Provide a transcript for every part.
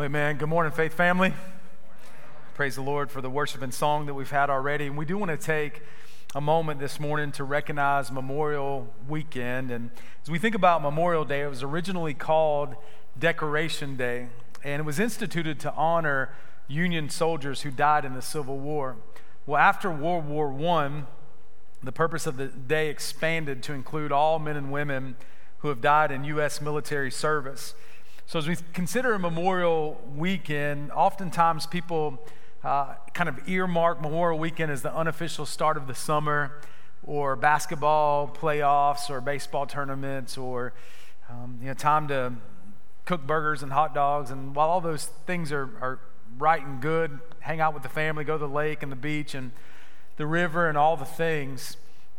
Well, amen. Good morning, Faith family. Praise the Lord for the worship and song that we've had already. And we do want to take a moment this morning to recognize Memorial Weekend. And as we think about Memorial Day, it was originally called Decoration Day, and it was instituted to honor Union soldiers who died in the Civil War. Well, after World War I, the purpose of the day expanded to include all men and women who have died in U.S. military service. So, as we consider a Memorial Weekend, oftentimes people uh, kind of earmark Memorial Weekend as the unofficial start of the summer, or basketball playoffs, or baseball tournaments, or um, you know, time to cook burgers and hot dogs. And while all those things are, are right and good, hang out with the family, go to the lake and the beach and the river and all the things,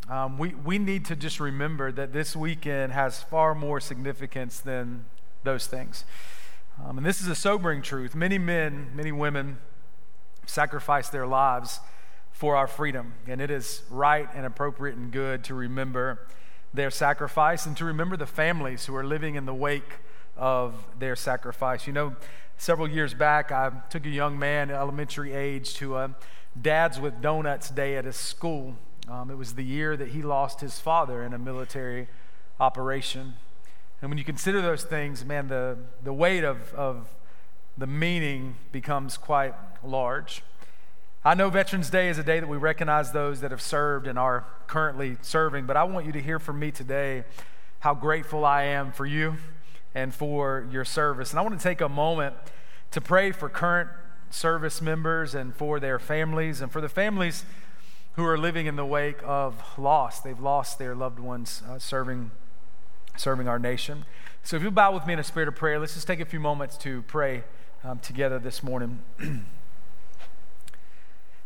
um, we, we need to just remember that this weekend has far more significance than those things. Um, and this is a sobering truth. Many men, many women sacrifice their lives for our freedom. And it is right and appropriate and good to remember their sacrifice and to remember the families who are living in the wake of their sacrifice. You know, several years back, I took a young man, elementary age, to a Dads with Donuts Day at his school. Um, it was the year that he lost his father in a military operation. And when you consider those things, man, the, the weight of, of the meaning becomes quite large. I know Veterans Day is a day that we recognize those that have served and are currently serving, but I want you to hear from me today how grateful I am for you and for your service. And I want to take a moment to pray for current service members and for their families and for the families who are living in the wake of loss. They've lost their loved ones uh, serving serving our nation. So if you bow with me in a spirit of prayer, let's just take a few moments to pray um, together this morning.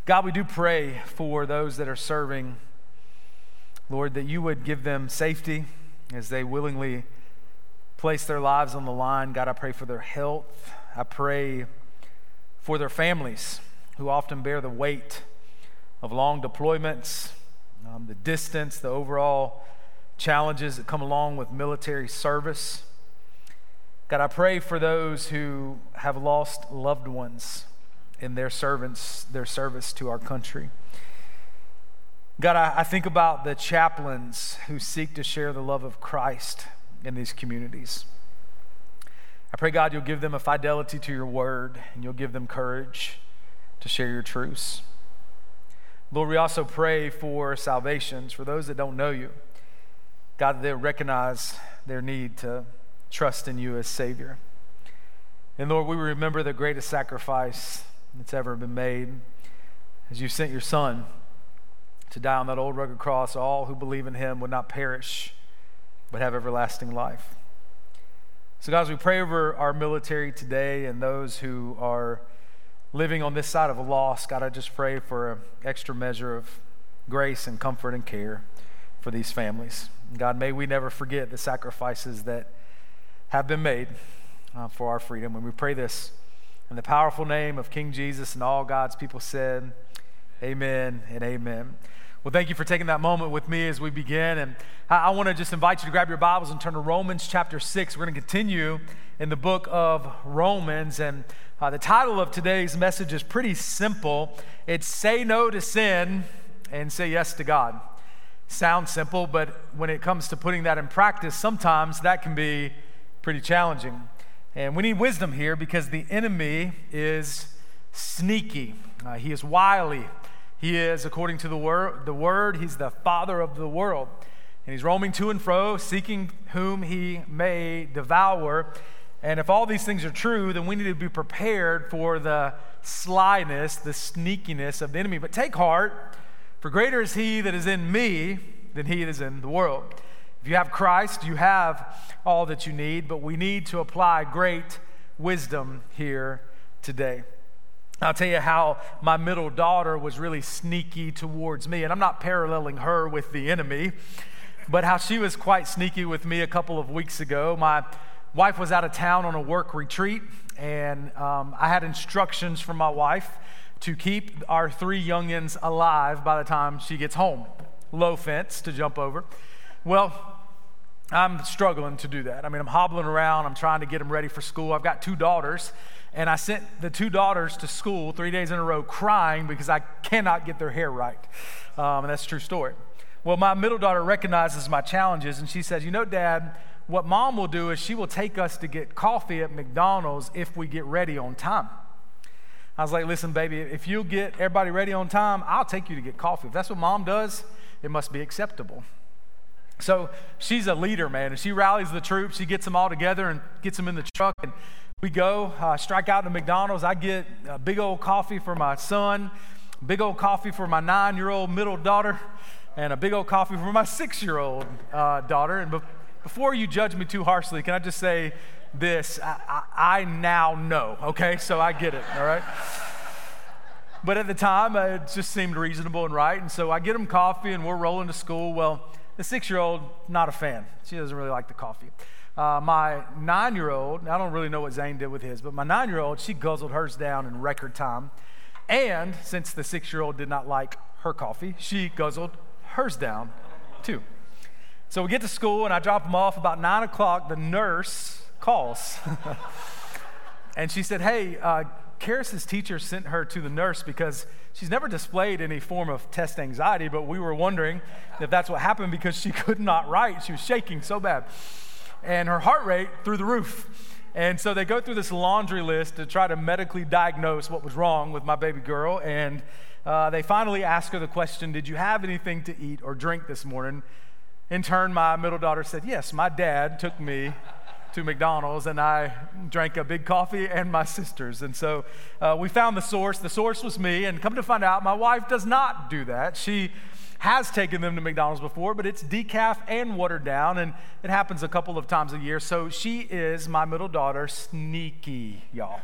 God, we do pray for those that are serving, Lord, that you would give them safety as they willingly place their lives on the line. God, I pray for their health. I pray for their families who often bear the weight of long deployments, um, the distance, the overall challenges that come along with military service. God, I pray for those who have lost loved ones in their servants, their service to our country. God, I, I think about the chaplains who seek to share the love of Christ in these communities. I pray, God, you'll give them a fidelity to your word and you'll give them courage to share your truths. Lord, we also pray for salvations for those that don't know you. God, they recognize their need to trust in you as Savior. And Lord, we remember the greatest sacrifice that's ever been made as you sent your Son to die on that old rugged cross. All who believe in him would not perish, but have everlasting life. So, guys, we pray over our military today and those who are living on this side of a loss. God, I just pray for an extra measure of grace and comfort and care for these families. God, may we never forget the sacrifices that have been made uh, for our freedom. And we pray this in the powerful name of King Jesus and all God's people said, Amen and amen. Well, thank you for taking that moment with me as we begin. And I, I want to just invite you to grab your Bibles and turn to Romans chapter 6. We're going to continue in the book of Romans. And uh, the title of today's message is pretty simple it's Say No to Sin and Say Yes to God. Sounds simple, but when it comes to putting that in practice, sometimes that can be pretty challenging. And we need wisdom here because the enemy is sneaky, uh, he is wily. He is, according to the word, the word, he's the father of the world. And he's roaming to and fro, seeking whom he may devour. And if all these things are true, then we need to be prepared for the slyness, the sneakiness of the enemy. But take heart for greater is he that is in me than he that is in the world. If you have Christ, you have all that you need, but we need to apply great wisdom here today. I'll tell you how my middle daughter was really sneaky towards me, and I'm not paralleling her with the enemy, but how she was quite sneaky with me a couple of weeks ago. My wife was out of town on a work retreat, and um, I had instructions from my wife to keep our three youngins alive by the time she gets home. Low fence to jump over. Well, I'm struggling to do that. I mean, I'm hobbling around, I'm trying to get them ready for school. I've got two daughters, And I sent the two daughters to school three days in a row crying because I cannot get their hair right. Um, and that's a true story. Well, my middle daughter recognizes my challenges and she says, You know, Dad, what mom will do is she will take us to get coffee at McDonald's if we get ready on time. I was like, Listen, baby, if you'll get everybody ready on time, I'll take you to get coffee. If that's what mom does, it must be acceptable. So she's a leader, man, and she rallies the troops. She gets them all together and gets them in the truck. And we go, uh, strike out to McDonald's. I get a big old coffee for my son, big old coffee for my nine year old middle daughter, and a big old coffee for my six year old uh, daughter. And be- before you judge me too harshly, can I just say this? I, I, I now know, okay? So I get it, all right? But at the time, uh, it just seemed reasonable and right. And so I get them coffee and we're rolling to school. Well, the six year old, not a fan. She doesn't really like the coffee. Uh, my nine year old, I don't really know what Zane did with his, but my nine year old, she guzzled hers down in record time. And since the six year old did not like her coffee, she guzzled hers down too. So we get to school and I drop them off. About nine o'clock, the nurse calls. and she said, Hey, uh, Karis's teacher sent her to the nurse because she's never displayed any form of test anxiety, but we were wondering if that's what happened because she could not write. She was shaking so bad. And her heart rate through the roof. And so they go through this laundry list to try to medically diagnose what was wrong with my baby girl. And uh, they finally ask her the question Did you have anything to eat or drink this morning? In turn, my middle daughter said, Yes, my dad took me to McDonald's and I drank a big coffee and my sister's. And so uh, we found the source. The source was me. And come to find out, my wife does not do that. She has taken them to McDonald's before, but it's decaf and watered down, and it happens a couple of times a year. So she is my middle daughter, sneaky, y'all.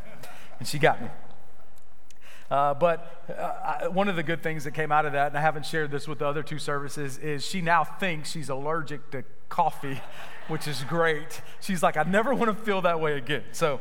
And she got me. Uh, but uh, one of the good things that came out of that, and I haven't shared this with the other two services, is she now thinks she's allergic to coffee, which is great. She's like, I never want to feel that way again. So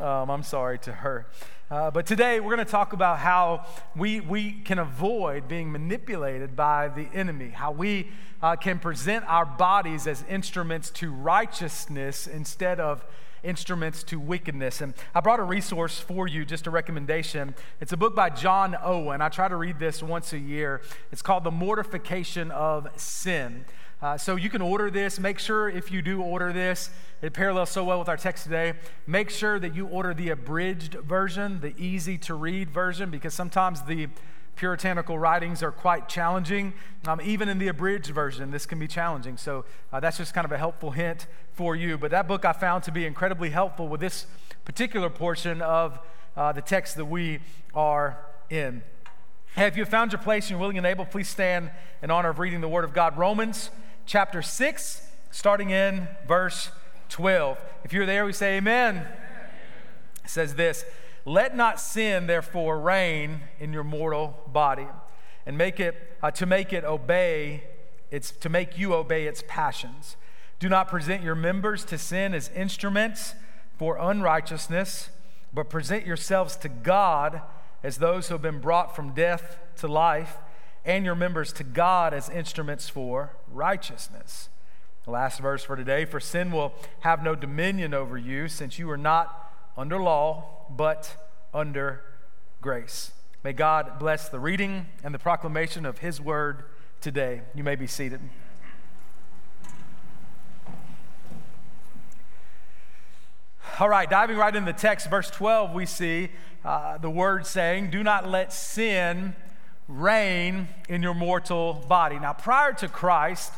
um, I'm sorry to her. Uh, but today we're going to talk about how we, we can avoid being manipulated by the enemy, how we uh, can present our bodies as instruments to righteousness instead of instruments to wickedness. And I brought a resource for you, just a recommendation. It's a book by John Owen. I try to read this once a year. It's called The Mortification of Sin. Uh, so you can order this. Make sure if you do order this, it parallels so well with our text today. Make sure that you order the abridged version, the easy to read version, because sometimes the puritanical writings are quite challenging. Um, even in the abridged version, this can be challenging. So uh, that's just kind of a helpful hint for you. But that book I found to be incredibly helpful with this particular portion of uh, the text that we are in. Hey, if you found your place and you're willing and able, please stand in honor of reading the Word of God. Romans chapter 6, starting in verse 12. If you're there, we say amen. amen. It says this. Let not sin, therefore, reign in your mortal body, and make it uh, to make it obey its to make you obey its passions. Do not present your members to sin as instruments for unrighteousness, but present yourselves to God as those who have been brought from death to life, and your members to God as instruments for righteousness. The last verse for today For sin will have no dominion over you, since you are not under law, but under grace. May God bless the reading and the proclamation of His word today. You may be seated. All right, diving right in the text, verse 12, we see uh, the word saying, Do not let sin reign in your mortal body. Now, prior to Christ,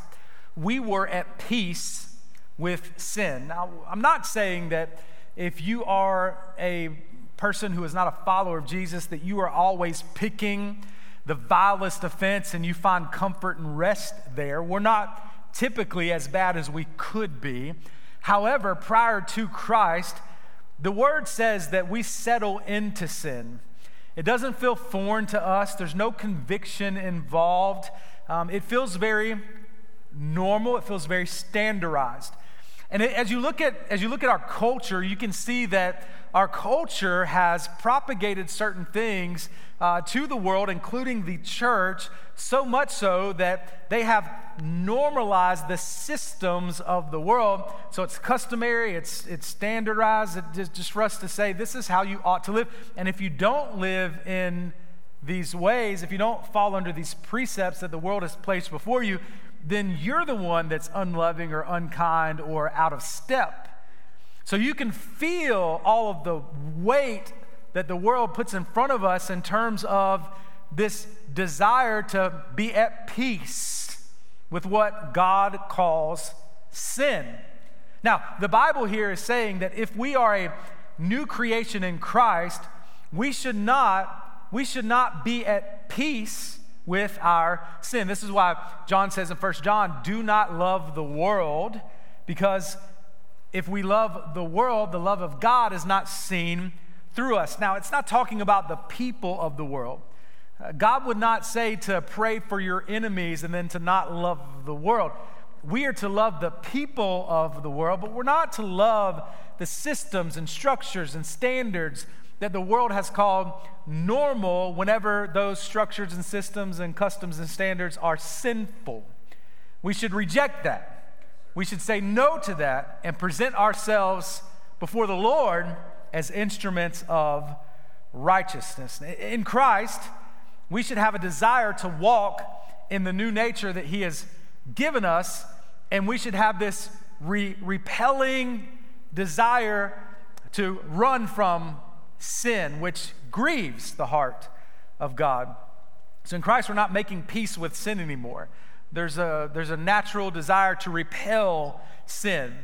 we were at peace with sin. Now, I'm not saying that if you are a person who is not a follower of Jesus, that you are always picking the vilest offense and you find comfort and rest there. We're not typically as bad as we could be. However, prior to Christ, the word says that we settle into sin. It doesn't feel foreign to us, there's no conviction involved. Um, it feels very normal, it feels very standardized. And as you look at as you look at our culture, you can see that our culture has propagated certain things uh, to the world, including the church, so much so that they have normalized the systems of the world. So it's customary, it's, it's standardized, it just, just for us to say this is how you ought to live. And if you don't live in these ways, if you don't fall under these precepts that the world has placed before you, then you're the one that's unloving or unkind or out of step. So you can feel all of the weight that the world puts in front of us in terms of this desire to be at peace with what God calls sin. Now, the Bible here is saying that if we are a new creation in Christ, we should not we should not be at peace with our sin. This is why John says in 1 John, do not love the world, because if we love the world, the love of God is not seen through us. Now, it's not talking about the people of the world. Uh, God would not say to pray for your enemies and then to not love the world. We are to love the people of the world, but we're not to love the systems and structures and standards that the world has called normal whenever those structures and systems and customs and standards are sinful. We should reject that. We should say no to that and present ourselves before the Lord as instruments of righteousness. In Christ, we should have a desire to walk in the new nature that He has given us, and we should have this re- repelling desire to run from sin, which grieves the heart of God. So in Christ, we're not making peace with sin anymore. There's a, there's a natural desire to repel sin.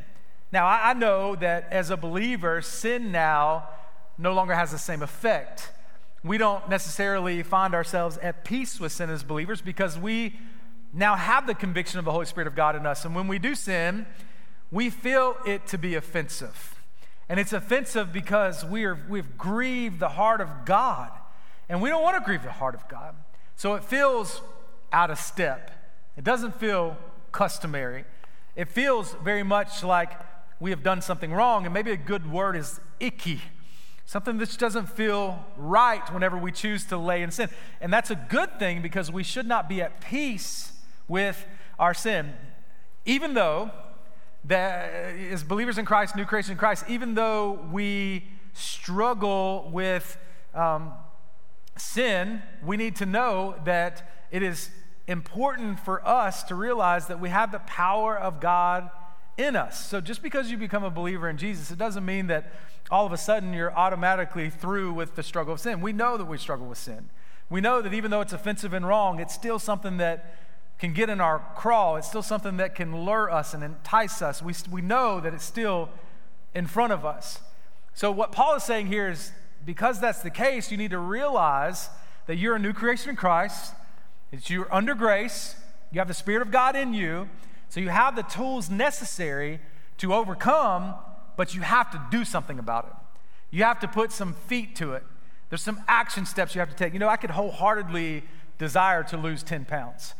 Now, I, I know that as a believer, sin now no longer has the same effect. We don't necessarily find ourselves at peace with sin as believers because we now have the conviction of the Holy Spirit of God in us. And when we do sin, we feel it to be offensive. And it's offensive because we are, we've grieved the heart of God. And we don't want to grieve the heart of God. So it feels out of step. It doesn't feel customary. It feels very much like we have done something wrong. And maybe a good word is icky. Something that doesn't feel right whenever we choose to lay in sin. And that's a good thing because we should not be at peace with our sin. Even though that as believers in Christ, new creation in Christ, even though we struggle with um, sin, we need to know that it is important for us to realize that we have the power of God in us. So just because you become a believer in Jesus, it doesn't mean that all of a sudden you're automatically through with the struggle of sin. We know that we struggle with sin. We know that even though it's offensive and wrong, it's still something that can get in our crawl. It's still something that can lure us and entice us. We, we know that it's still in front of us. So, what Paul is saying here is because that's the case, you need to realize that you're a new creation in Christ, you're under grace, you have the Spirit of God in you, so you have the tools necessary to overcome, but you have to do something about it. You have to put some feet to it. There's some action steps you have to take. You know, I could wholeheartedly desire to lose 10 pounds.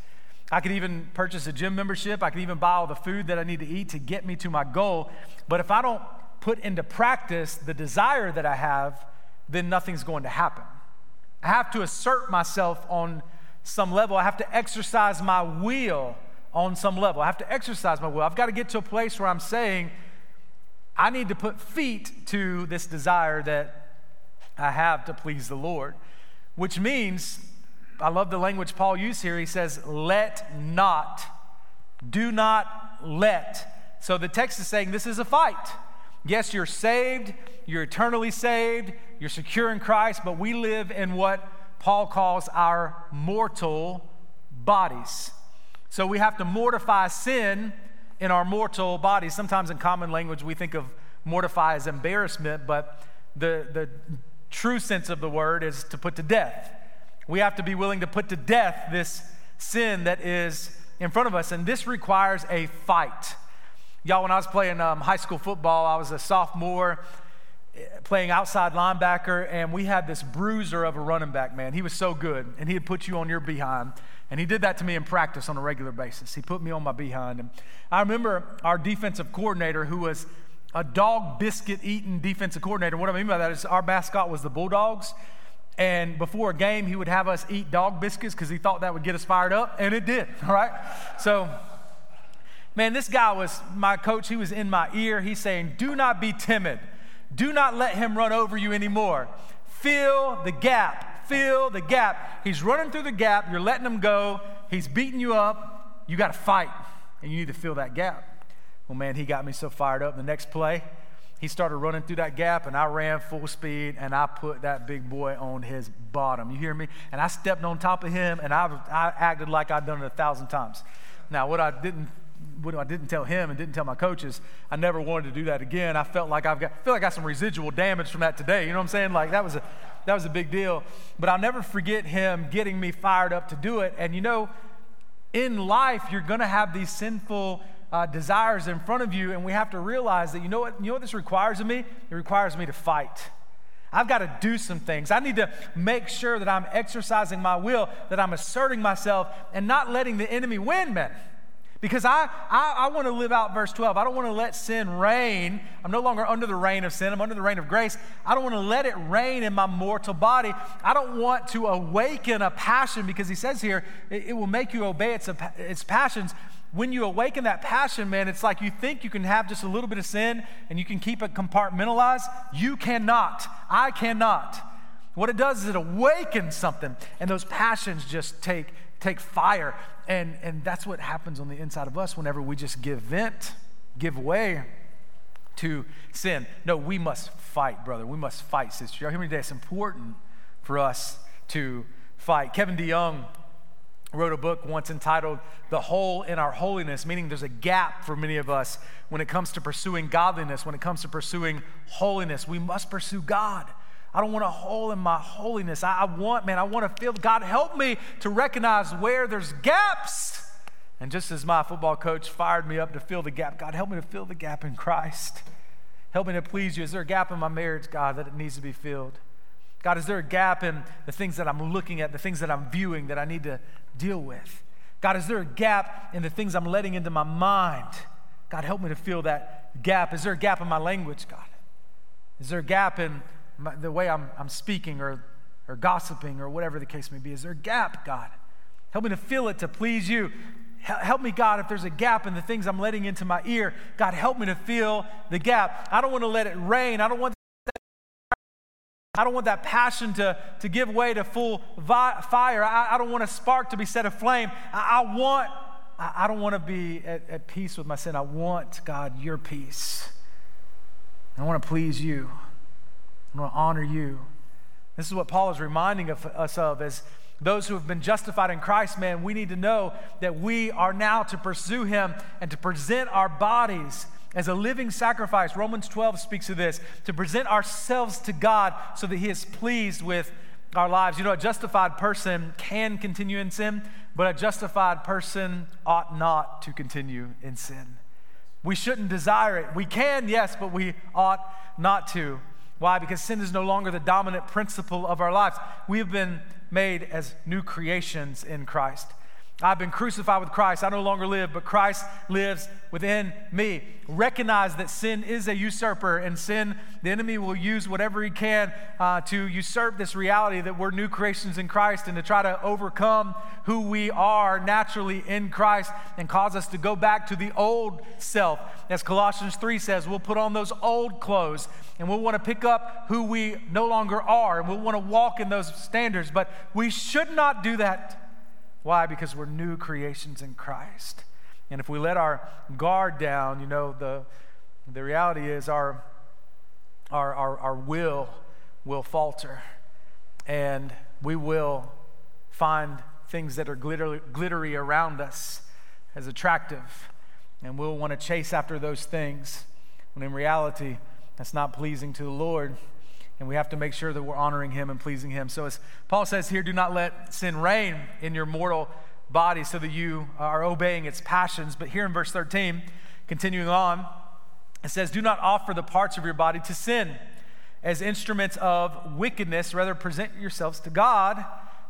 I could even purchase a gym membership. I could even buy all the food that I need to eat to get me to my goal. But if I don't put into practice the desire that I have, then nothing's going to happen. I have to assert myself on some level. I have to exercise my will on some level. I have to exercise my will. I've got to get to a place where I'm saying, I need to put feet to this desire that I have to please the Lord, which means I love the language Paul used here. He says, let not. Do not let. So the text is saying this is a fight. Yes, you're saved, you're eternally saved, you're secure in Christ, but we live in what Paul calls our mortal bodies. So we have to mortify sin in our mortal bodies. Sometimes in common language, we think of mortify as embarrassment, but the, the true sense of the word is to put to death we have to be willing to put to death this sin that is in front of us. And this requires a fight. Y'all, when I was playing um, high school football, I was a sophomore playing outside linebacker, and we had this bruiser of a running back, man. He was so good, and he'd put you on your behind. And he did that to me in practice on a regular basis. He put me on my behind. And I remember our defensive coordinator, who was a dog biscuit eating defensive coordinator. What I mean by that is our mascot was the Bulldogs. And before a game, he would have us eat dog biscuits because he thought that would get us fired up, and it did, all right? So, man, this guy was my coach. He was in my ear. He's saying, Do not be timid. Do not let him run over you anymore. Fill the gap. Fill the gap. He's running through the gap. You're letting him go. He's beating you up. You got to fight, and you need to fill that gap. Well, man, he got me so fired up. The next play, he started running through that gap, and I ran full speed, and I put that big boy on his bottom. You hear me? And I stepped on top of him, and I, I acted like I'd done it a thousand times. Now, what I didn't what I didn't tell him and didn't tell my coaches, I never wanted to do that again. I felt like I've got feel like I got some residual damage from that today. You know what I'm saying? Like that was a that was a big deal. But I'll never forget him getting me fired up to do it. And you know, in life, you're gonna have these sinful uh, desires in front of you, and we have to realize that you know what, you know what this requires of me? It requires me to fight. I've got to do some things. I need to make sure that I'm exercising my will, that I'm asserting myself, and not letting the enemy win, man. Because I, I, I want to live out verse 12. I don't want to let sin reign. I'm no longer under the reign of sin, I'm under the reign of grace. I don't want to let it reign in my mortal body. I don't want to awaken a passion because he says here, it, it will make you obey its, its passions when you awaken that passion, man, it's like you think you can have just a little bit of sin and you can keep it compartmentalized. You cannot. I cannot. What it does is it awakens something, and those passions just take, take fire. And, and that's what happens on the inside of us whenever we just give vent, give way to sin. No, we must fight, brother. We must fight, sister. Y'all hear me today? It's important for us to fight. Kevin DeYoung wrote a book once entitled The Hole in Our Holiness, meaning there's a gap for many of us when it comes to pursuing godliness, when it comes to pursuing holiness. We must pursue God. I don't want a hole in my holiness. I, I want, man, I want to feel God help me to recognize where there's gaps. And just as my football coach fired me up to fill the gap, God, help me to fill the gap in Christ. Help me to please you. Is there a gap in my marriage, God, that it needs to be filled? God, is there a gap in the things that I'm looking at, the things that I'm viewing that I need to deal with? God, is there a gap in the things I'm letting into my mind? God, help me to fill that gap. Is there a gap in my language, God? Is there a gap in my, the way I'm, I'm speaking or, or gossiping or whatever the case may be? Is there a gap, God? Help me to fill it to please you. Help me, God, if there's a gap in the things I'm letting into my ear. God, help me to fill the gap. I don't want to let it reign. I don't want I don't want that passion to, to give way to full vi- fire. I, I, don't want a spark to be set aflame. I, I want, I, I, don't want to be at, at peace with my sin. I want, God, your peace. I want to please you. I want to honor you. This is what Paul is reminding of, us of as those who have been justified in Christ, man, we need to know that we are now to pursue him and to present our bodies as a living sacrifice. Romans 12 speaks of this to present ourselves to God so that He is pleased with our lives. You know, a justified person can continue in sin, but a justified person ought not to continue in sin. We shouldn't desire it. We can, yes, but we ought not to. Why? Because sin is no longer the dominant principle of our lives. We have been made as new creations in Christ. I've been crucified with Christ. I no longer live, but Christ lives within me. Recognize that sin is a usurper, and sin, the enemy will use whatever he can uh, to usurp this reality that we're new creations in Christ and to try to overcome who we are naturally in Christ and cause us to go back to the old self. As Colossians 3 says, we'll put on those old clothes and we'll want to pick up who we no longer are and we'll want to walk in those standards, but we should not do that why? Because we're new creations in Christ. And if we let our guard down, you know, the, the reality is our, our, our, our will will falter. And we will find things that are glitter, glittery around us as attractive. And we'll want to chase after those things when in reality, that's not pleasing to the Lord and we have to make sure that we're honoring him and pleasing him. So, as Paul says here, do not let sin reign in your mortal body so that you are obeying its passions. But here in verse 13, continuing on, it says, Do not offer the parts of your body to sin as instruments of wickedness, rather, present yourselves to God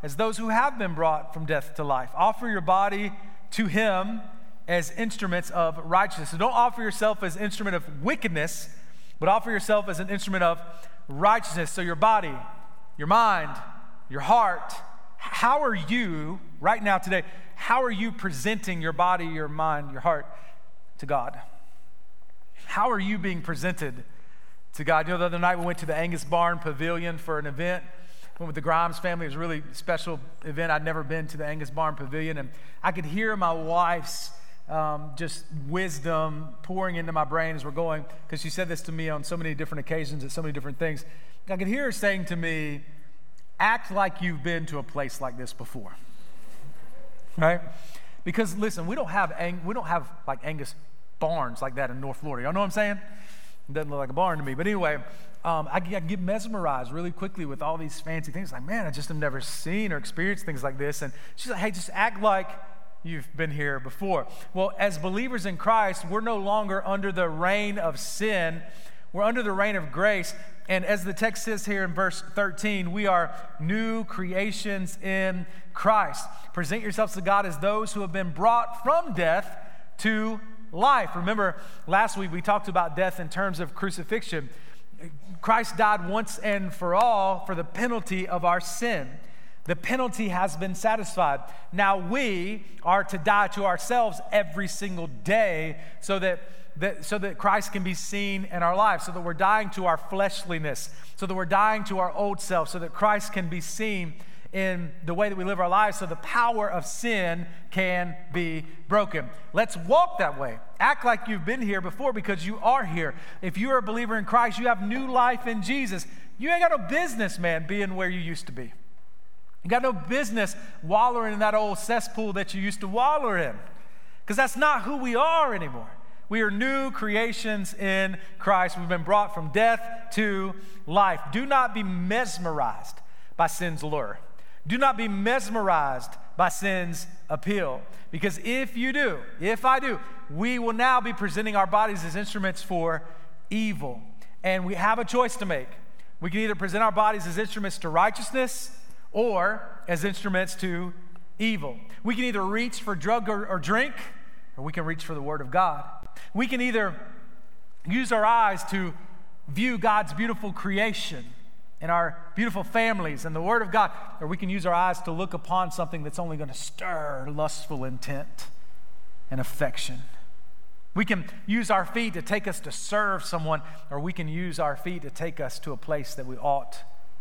as those who have been brought from death to life. Offer your body to him as instruments of righteousness. So don't offer yourself as instrument of wickedness but offer yourself as an instrument of righteousness. So, your body, your mind, your heart, how are you, right now, today, how are you presenting your body, your mind, your heart to God? How are you being presented to God? You know, the other night we went to the Angus Barn Pavilion for an event. Went with the Grimes family. It was a really special event. I'd never been to the Angus Barn Pavilion, and I could hear my wife's um, just wisdom pouring into my brain as we're going, because she said this to me on so many different occasions at so many different things. I could hear her saying to me, act like you've been to a place like this before. Right? Because listen, we don't have ang- we don't have like Angus barns like that in North Florida. Y'all know what I'm saying? It doesn't look like a barn to me. But anyway, um, I, I get mesmerized really quickly with all these fancy things. Like, man, I just have never seen or experienced things like this. And she's like, hey, just act like you've been here before. Well, as believers in Christ, we're no longer under the reign of sin. We're under the reign of grace. And as the text says here in verse 13, we are new creations in Christ. Present yourselves to God as those who have been brought from death to life. Remember, last week we talked about death in terms of crucifixion. Christ died once and for all for the penalty of our sin. The penalty has been satisfied. Now we are to die to ourselves every single day so that that, so that Christ can be seen in our lives, so that we're dying to our fleshliness, so that we're dying to our old self, so that Christ can be seen in the way that we live our lives, so the power of sin can be broken. Let's walk that way. Act like you've been here before because you are here. If you're a believer in Christ, you have new life in Jesus. You ain't got no business, man, being where you used to be. You got no business wallowing in that old cesspool that you used to wallow in because that's not who we are anymore. We are new creations in Christ. We've been brought from death to life. Do not be mesmerized by sin's lure. Do not be mesmerized by sin's appeal. Because if you do, if I do, we will now be presenting our bodies as instruments for evil. And we have a choice to make. We can either present our bodies as instruments to righteousness or as instruments to evil. We can either reach for drug or, or drink, or we can reach for the Word of God. We can either use our eyes to view God's beautiful creation and our beautiful families and the Word of God, or we can use our eyes to look upon something that's only going to stir lustful intent and affection. We can use our feet to take us to serve someone, or we can use our feet to take us to a place that we ought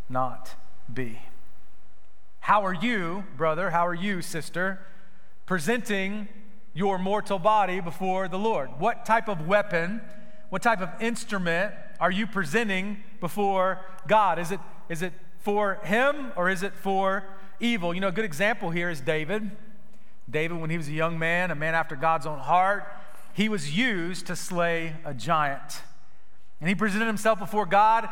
not be. How are you, brother? How are you, sister, presenting your mortal body before the Lord? What type of weapon, what type of instrument are you presenting before God? Is it, is it for Him or is it for evil? You know, a good example here is David. David, when he was a young man, a man after God's own heart, he was used to slay a giant. And he presented himself before God.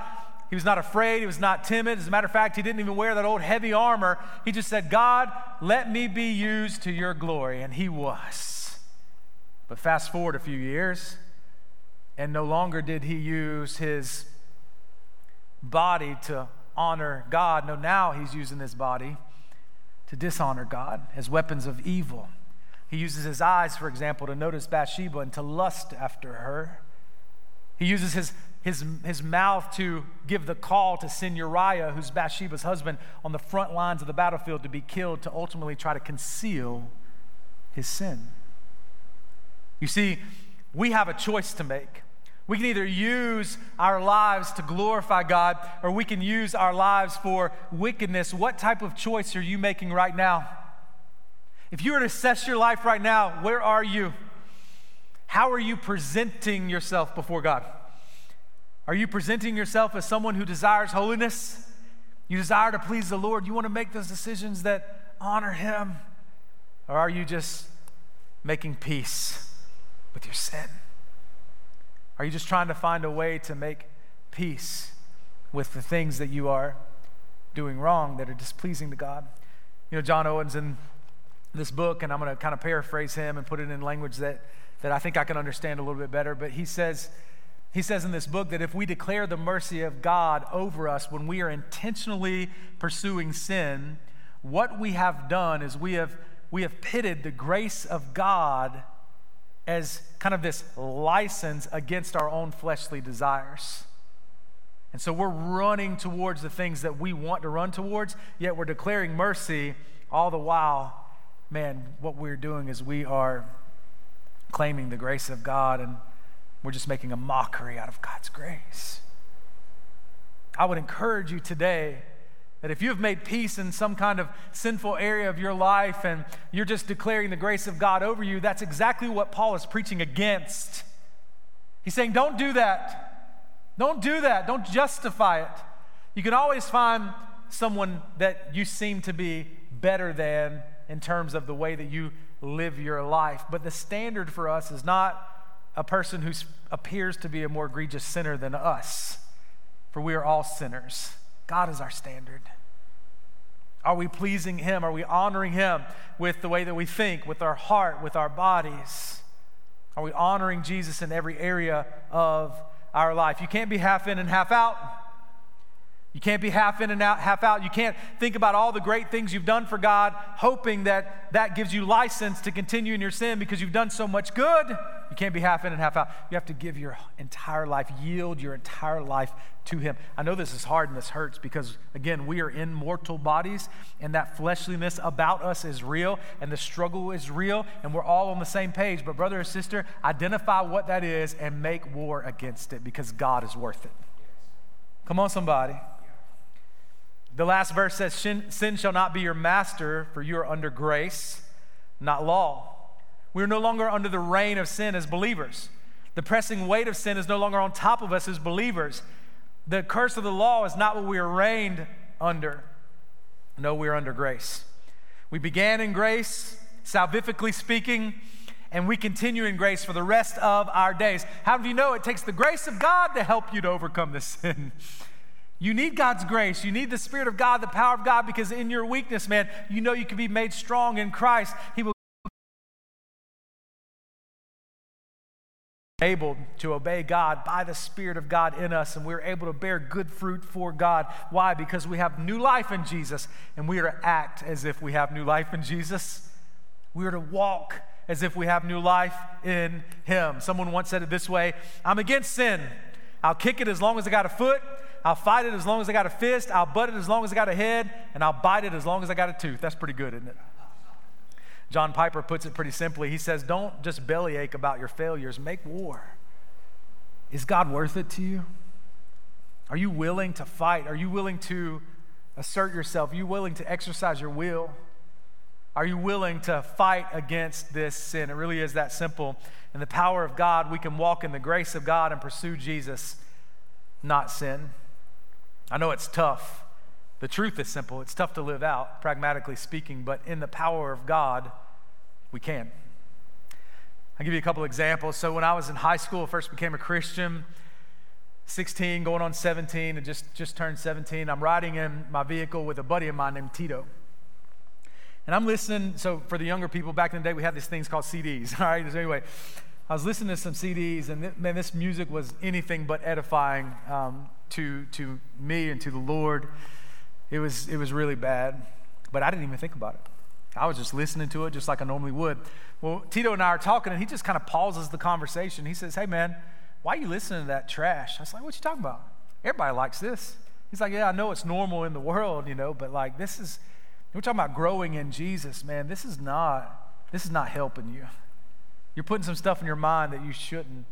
He was not afraid. He was not timid. As a matter of fact, he didn't even wear that old heavy armor. He just said, God, let me be used to your glory. And he was. But fast forward a few years, and no longer did he use his body to honor God. No, now he's using his body to dishonor God as weapons of evil. He uses his eyes, for example, to notice Bathsheba and to lust after her. He uses his his, his mouth to give the call to send Uriah, who's Bathsheba's husband, on the front lines of the battlefield to be killed to ultimately try to conceal his sin. You see, we have a choice to make. We can either use our lives to glorify God or we can use our lives for wickedness. What type of choice are you making right now? If you were to assess your life right now, where are you? How are you presenting yourself before God? Are you presenting yourself as someone who desires holiness? You desire to please the Lord. You want to make those decisions that honor Him? Or are you just making peace with your sin? Are you just trying to find a way to make peace with the things that you are doing wrong that are displeasing to God? You know, John Owen's in this book, and I'm going to kind of paraphrase him and put it in language that, that I think I can understand a little bit better. But he says, he says in this book that if we declare the mercy of God over us when we are intentionally pursuing sin, what we have done is we have, we have pitted the grace of God as kind of this license against our own fleshly desires. And so we're running towards the things that we want to run towards, yet we're declaring mercy all the while. Man, what we're doing is we are claiming the grace of God and we're just making a mockery out of God's grace. I would encourage you today that if you have made peace in some kind of sinful area of your life and you're just declaring the grace of God over you, that's exactly what Paul is preaching against. He's saying, don't do that. Don't do that. Don't justify it. You can always find someone that you seem to be better than in terms of the way that you live your life. But the standard for us is not a person who appears to be a more egregious sinner than us, for we are all sinners. God is our standard. Are we pleasing Him? Are we honoring Him with the way that we think, with our heart, with our bodies? Are we honoring Jesus in every area of our life? You can't be half in and half out. You can't be half in and out, half out. You can't think about all the great things you've done for God, hoping that that gives you license to continue in your sin because you've done so much good. You can't be half in and half out. You have to give your entire life, yield your entire life to Him. I know this is hard and this hurts because, again, we are in mortal bodies and that fleshliness about us is real and the struggle is real and we're all on the same page. But, brother or sister, identify what that is and make war against it because God is worth it. Come on, somebody. The last verse says, Sin shall not be your master, for you are under grace, not law. We are no longer under the reign of sin as believers. The pressing weight of sin is no longer on top of us as believers. The curse of the law is not what we are reigned under. No, we are under grace. We began in grace, salvifically speaking, and we continue in grace for the rest of our days. How do you know it takes the grace of God to help you to overcome this sin? You need God's grace. You need the Spirit of God, the power of God, because in your weakness, man, you know you can be made strong in Christ. He will able to obey God by the Spirit of God in us, and we're able to bear good fruit for God. Why? Because we have new life in Jesus, and we are to act as if we have new life in Jesus. We are to walk as if we have new life in Him. Someone once said it this way I'm against sin. I'll kick it as long as I got a foot. I'll fight it as long as I got a fist. I'll butt it as long as I got a head. And I'll bite it as long as I got a tooth. That's pretty good, isn't it? John Piper puts it pretty simply. He says, Don't just bellyache about your failures, make war. Is God worth it to you? Are you willing to fight? Are you willing to assert yourself? Are you willing to exercise your will? Are you willing to fight against this sin? It really is that simple. In the power of God, we can walk in the grace of God and pursue Jesus, not sin. I know it's tough. The truth is simple. It's tough to live out, pragmatically speaking, but in the power of God, we can. I'll give you a couple examples. So, when I was in high school, first became a Christian, 16, going on 17, and just, just turned 17. I'm riding in my vehicle with a buddy of mine named Tito. And I'm listening. So, for the younger people, back in the day, we had these things called CDs. All right. So, anyway, I was listening to some CDs, and man, this music was anything but edifying um, to, to me and to the Lord. It was, it was really bad, but I didn't even think about it. I was just listening to it just like I normally would. Well, Tito and I are talking, and he just kind of pauses the conversation. He says, Hey, man, why are you listening to that trash? I was like, What you talking about? Everybody likes this. He's like, Yeah, I know it's normal in the world, you know, but like this is, we're talking about growing in Jesus, man. This is not, this is not helping you. You're putting some stuff in your mind that you shouldn't.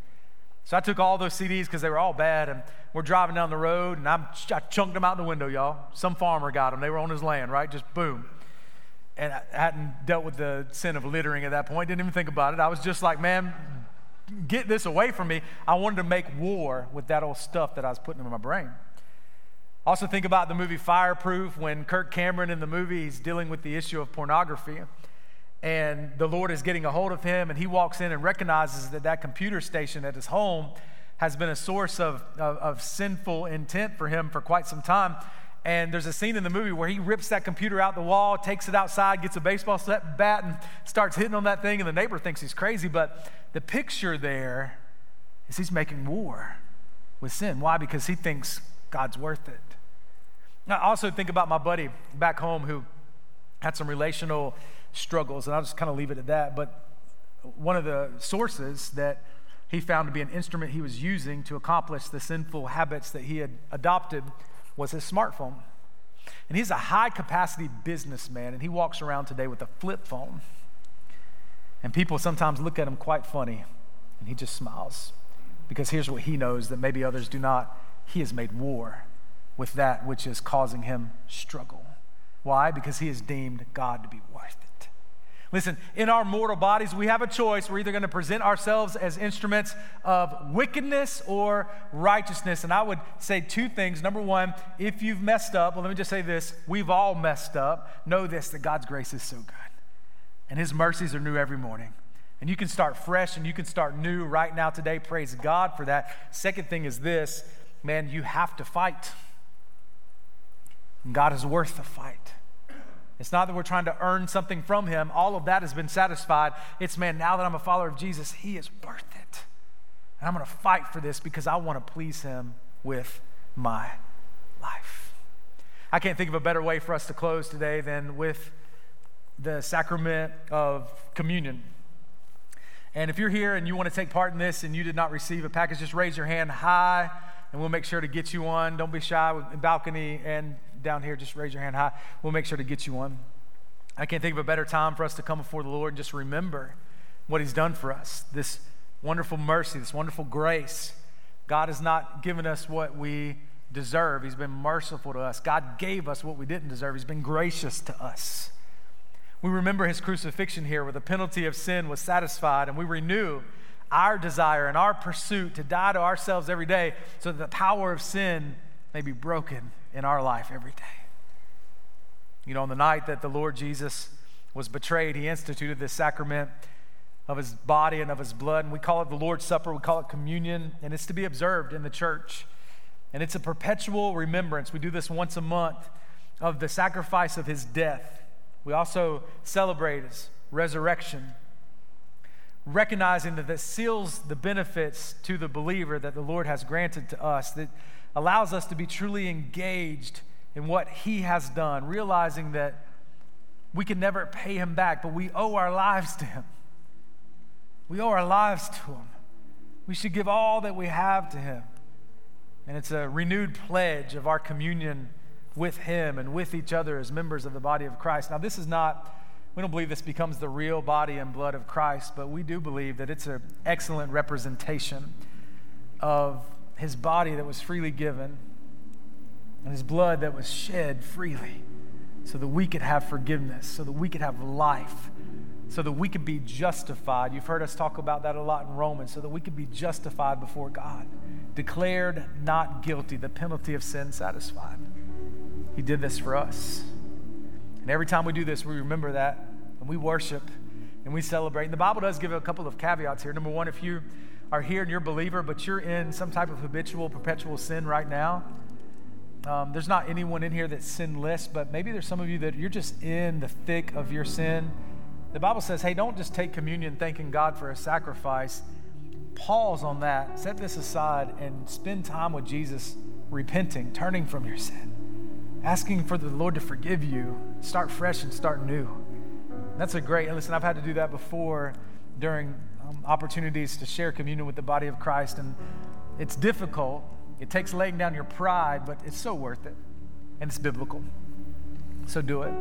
So I took all those CDs because they were all bad, and we're driving down the road, and I'm, I chunked them out the window, y'all. Some farmer got them. They were on his land, right? Just boom. And I hadn't dealt with the sin of littering at that point. Didn't even think about it. I was just like, man, get this away from me. I wanted to make war with that old stuff that I was putting in my brain. Also, think about the movie Fireproof when Kirk Cameron in the movie is dealing with the issue of pornography and the Lord is getting a hold of him, and he walks in and recognizes that that computer station at his home has been a source of, of, of, sinful intent for him for quite some time. And there's a scene in the movie where he rips that computer out the wall, takes it outside, gets a baseball bat, and starts hitting on that thing, and the neighbor thinks he's crazy. But the picture there is he's making war with sin. Why? Because he thinks God's worth it. I also think about my buddy back home who had some relational struggles, and I'll just kind of leave it at that. But one of the sources that he found to be an instrument he was using to accomplish the sinful habits that he had adopted was his smartphone. And he's a high capacity businessman, and he walks around today with a flip phone. And people sometimes look at him quite funny, and he just smiles. Because here's what he knows that maybe others do not he has made war with that which is causing him struggle. Why? Because he has deemed God to be worth it. Listen, in our mortal bodies, we have a choice. We're either going to present ourselves as instruments of wickedness or righteousness. And I would say two things. Number one, if you've messed up, well, let me just say this we've all messed up. Know this that God's grace is so good, and his mercies are new every morning. And you can start fresh and you can start new right now today. Praise God for that. Second thing is this man, you have to fight. God is worth the fight. It's not that we're trying to earn something from Him. All of that has been satisfied. It's, man, now that I'm a follower of Jesus, He is worth it. And I'm going to fight for this because I want to please Him with my life. I can't think of a better way for us to close today than with the sacrament of communion. And if you're here and you want to take part in this and you did not receive a package, just raise your hand high and we'll make sure to get you one. Don't be shy with balcony and down here, just raise your hand high. We'll make sure to get you one. I can't think of a better time for us to come before the Lord and just remember what He's done for us this wonderful mercy, this wonderful grace. God has not given us what we deserve, He's been merciful to us. God gave us what we didn't deserve, He's been gracious to us. We remember His crucifixion here where the penalty of sin was satisfied, and we renew our desire and our pursuit to die to ourselves every day so that the power of sin may be broken in our life every day. You know, on the night that the Lord Jesus was betrayed, he instituted this sacrament of his body and of his blood. And we call it the Lord's Supper, we call it communion, and it's to be observed in the church. And it's a perpetual remembrance. We do this once a month of the sacrifice of his death. We also celebrate his resurrection, recognizing that that seals the benefits to the believer that the Lord has granted to us, that allows us to be truly engaged in what He has done, realizing that we can never pay Him back, but we owe our lives to Him. We owe our lives to Him. We should give all that we have to Him. And it's a renewed pledge of our communion with Him and with each other as members of the body of Christ. Now, this is not, we don't believe this becomes the real body and blood of Christ, but we do believe that it's an excellent representation of his body that was freely given and his blood that was shed freely so that we could have forgiveness, so that we could have life, so that we could be justified. You've heard us talk about that a lot in Romans, so that we could be justified before God, declared not guilty, the penalty of sin satisfied. He did this for us. And every time we do this, we remember that and we worship and we celebrate. And the Bible does give a couple of caveats here. Number one, if you are here and you're a believer, but you're in some type of habitual, perpetual sin right now, um, there's not anyone in here that's sinless, but maybe there's some of you that you're just in the thick of your sin. The Bible says, hey, don't just take communion thanking God for a sacrifice. Pause on that, set this aside, and spend time with Jesus, repenting, turning from your sin, asking for the Lord to forgive you, start fresh and start new. That's a great, listen, I've had to do that before during um, opportunities to share communion with the body of Christ. And it's difficult. It takes laying down your pride, but it's so worth it. And it's biblical. So do it.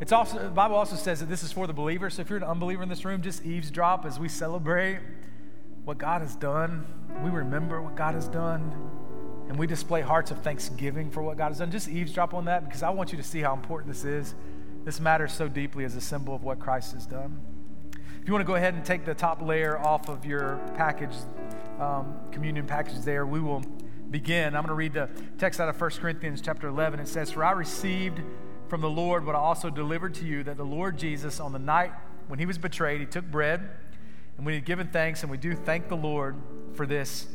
It's also, the Bible also says that this is for the believer. So if you're an unbeliever in this room, just eavesdrop as we celebrate what God has done. We remember what God has done. And we display hearts of thanksgiving for what God has done. Just eavesdrop on that because I want you to see how important this is. This matters so deeply as a symbol of what Christ has done. If you want to go ahead and take the top layer off of your package, um, communion package there, we will begin. I'm going to read the text out of 1 Corinthians chapter 11. It says, For I received from the Lord what I also delivered to you, that the Lord Jesus, on the night when he was betrayed, he took bread, and when he had given thanks, and we do thank the Lord for this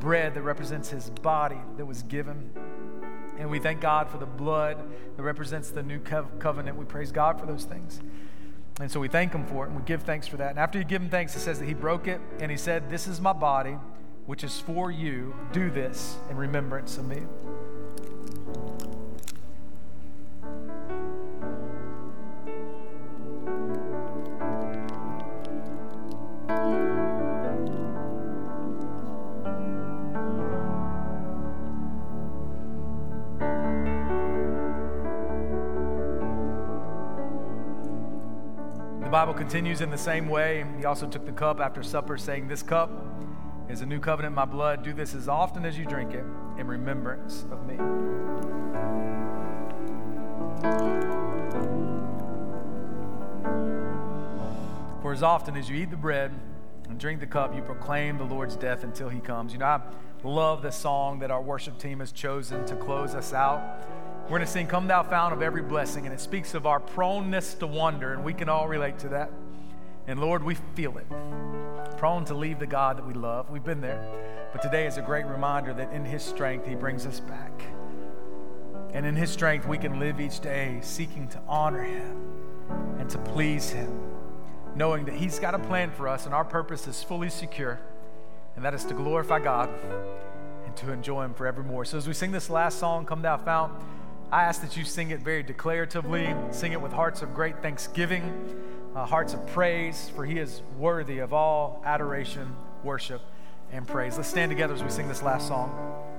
bread that represents his body that was given. And we thank God for the blood that represents the new covenant. We praise God for those things. And so we thank him for it and we give thanks for that. And after you give him thanks, it says that he broke it and he said, This is my body, which is for you. Do this in remembrance of me. Bible continues in the same way. He also took the cup after supper, saying, This cup is a new covenant in my blood. Do this as often as you drink it in remembrance of me. For as often as you eat the bread and drink the cup, you proclaim the Lord's death until he comes. You know, I love the song that our worship team has chosen to close us out. We're going to sing Come Thou Fount of Every Blessing, and it speaks of our proneness to wonder, and we can all relate to that. And Lord, we feel it. Prone to leave the God that we love. We've been there. But today is a great reminder that in His strength, He brings us back. And in His strength, we can live each day seeking to honor Him and to please Him, knowing that He's got a plan for us, and our purpose is fully secure, and that is to glorify God and to enjoy Him forevermore. So as we sing this last song, Come Thou Fount, I ask that you sing it very declaratively, sing it with hearts of great thanksgiving, uh, hearts of praise, for he is worthy of all adoration, worship, and praise. Let's stand together as we sing this last song.